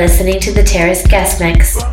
Listening to the Terrace Guest Mix.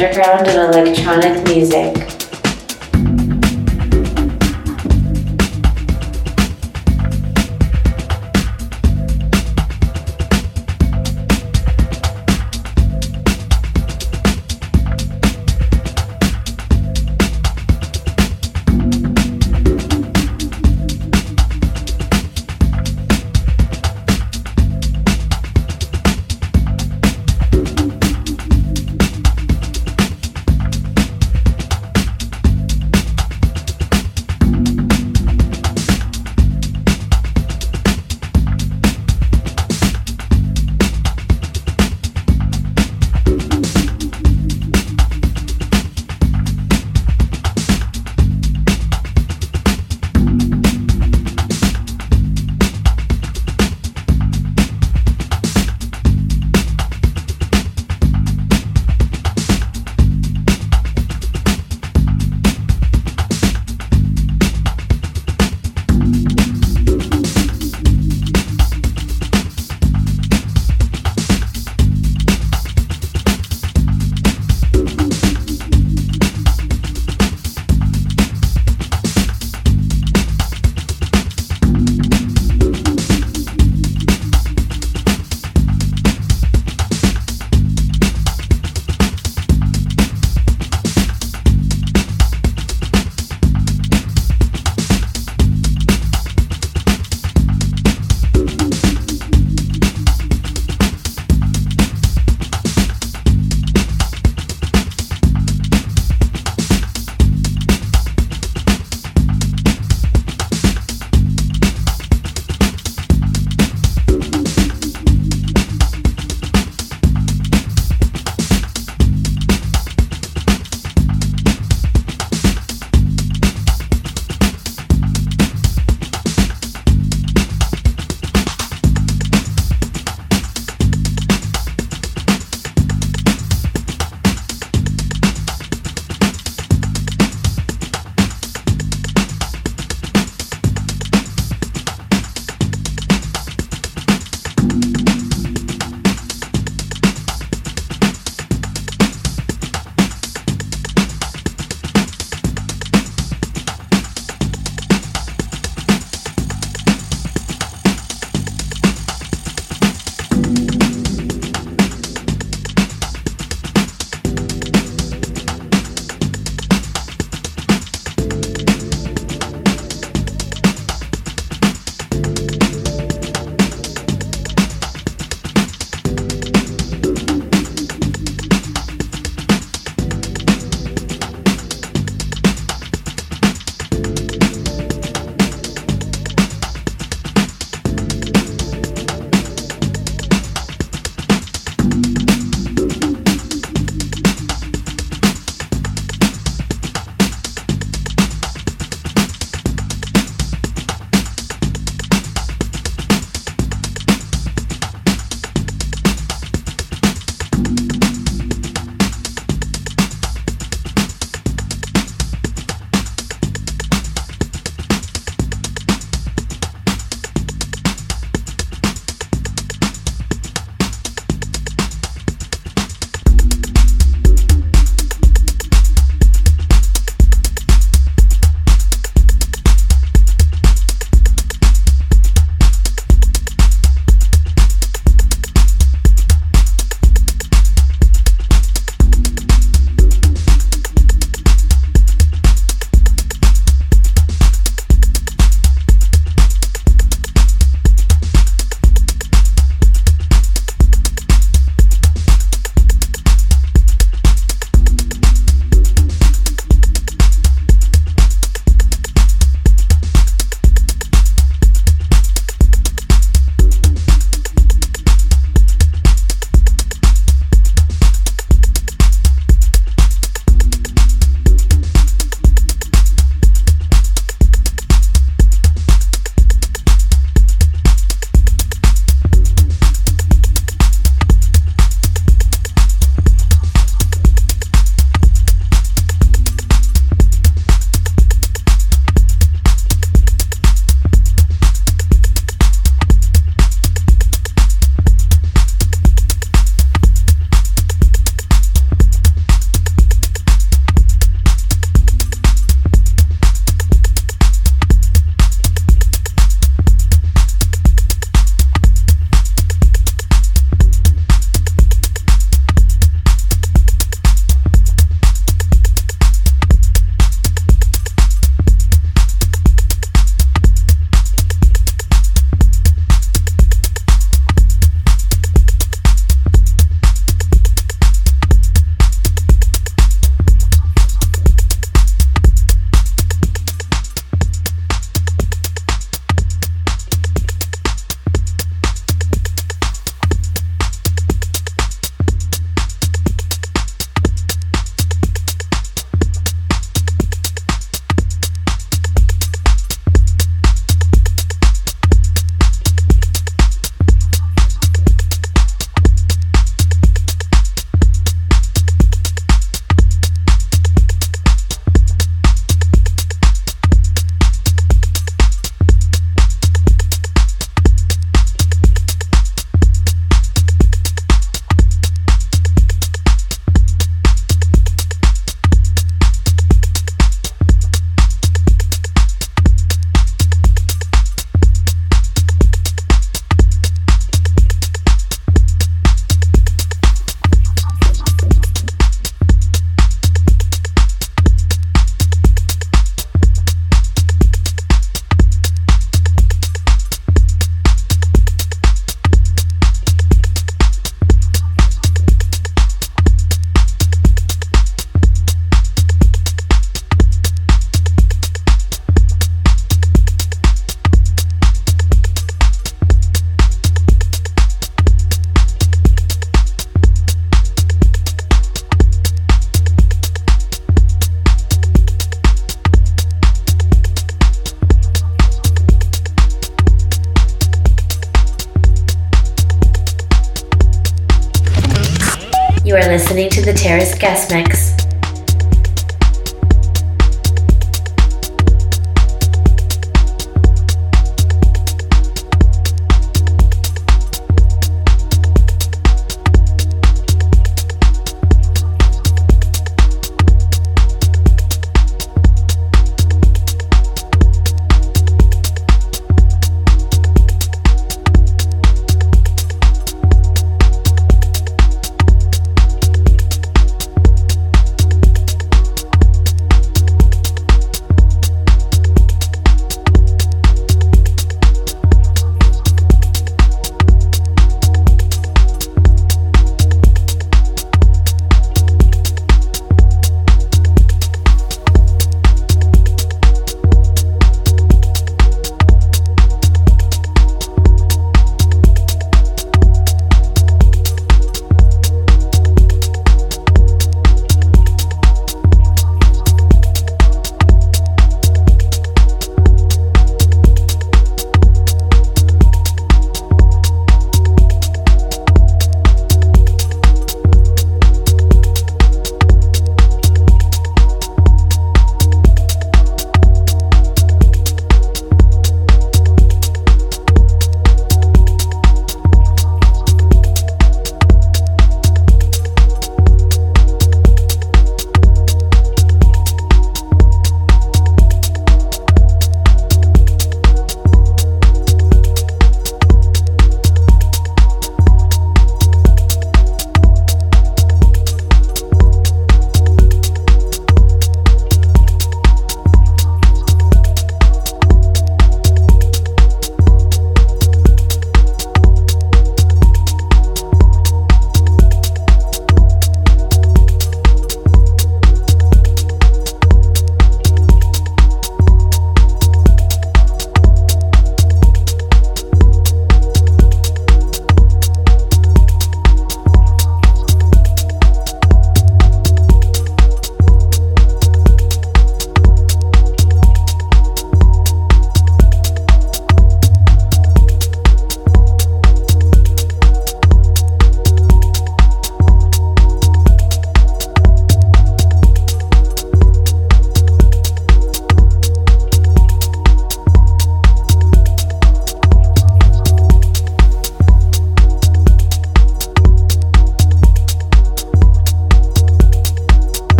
Underground and electronic music.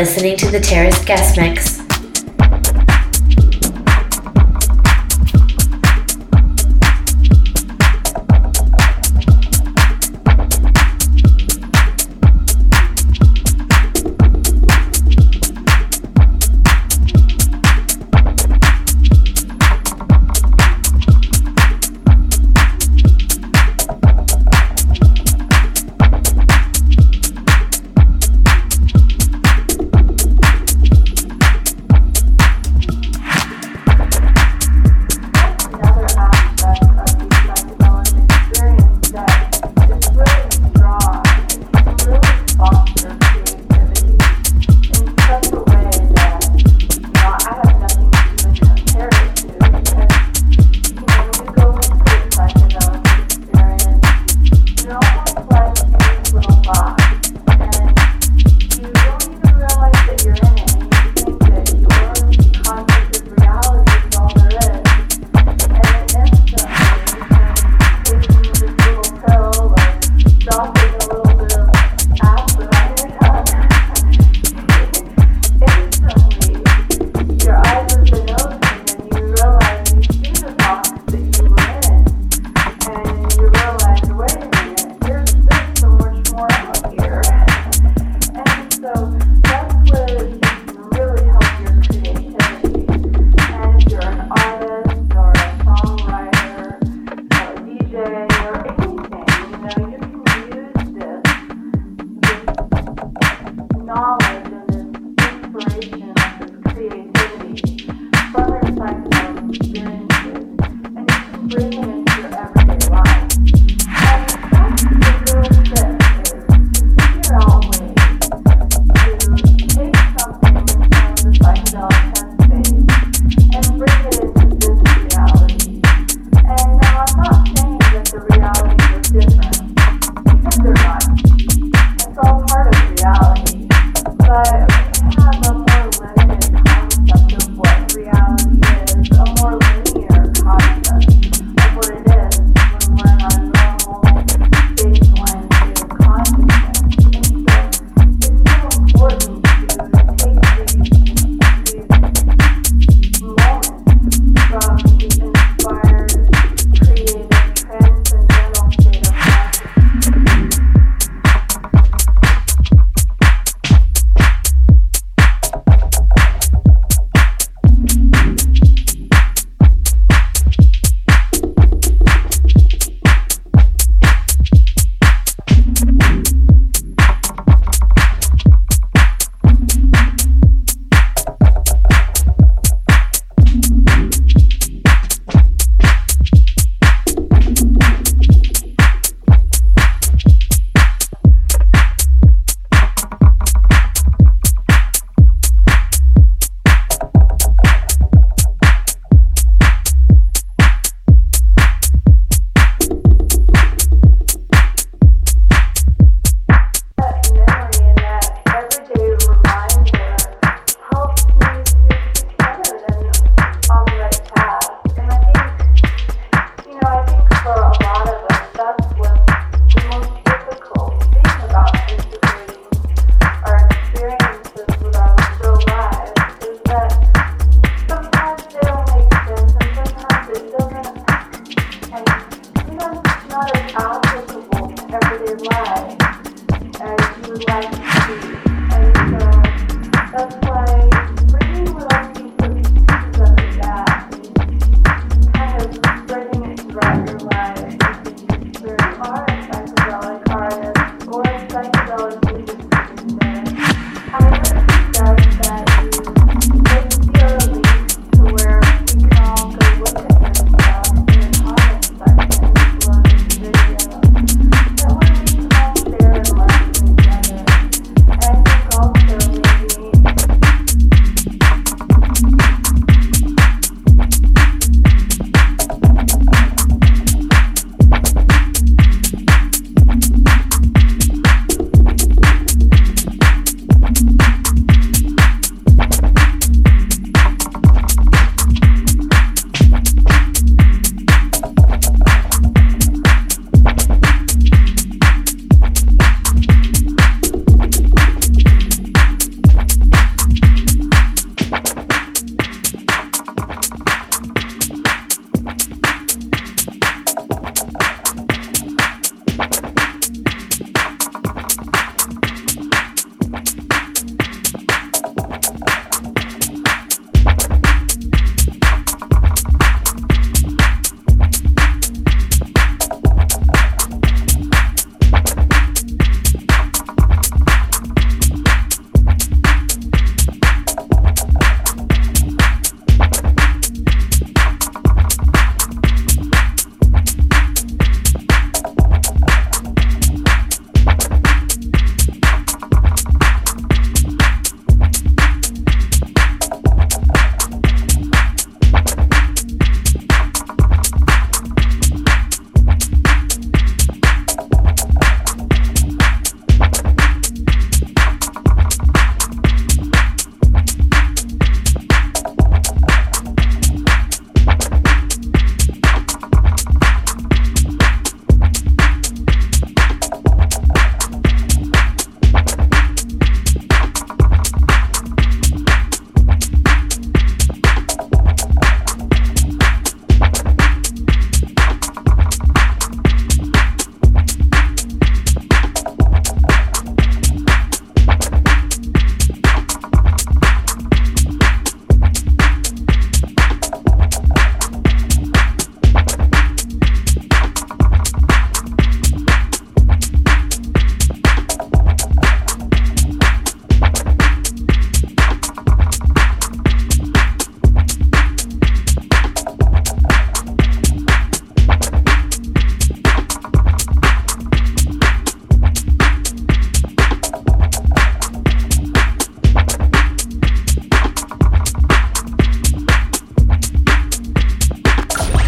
Listening to the Terrace Guest Mix.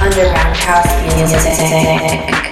Underground house music.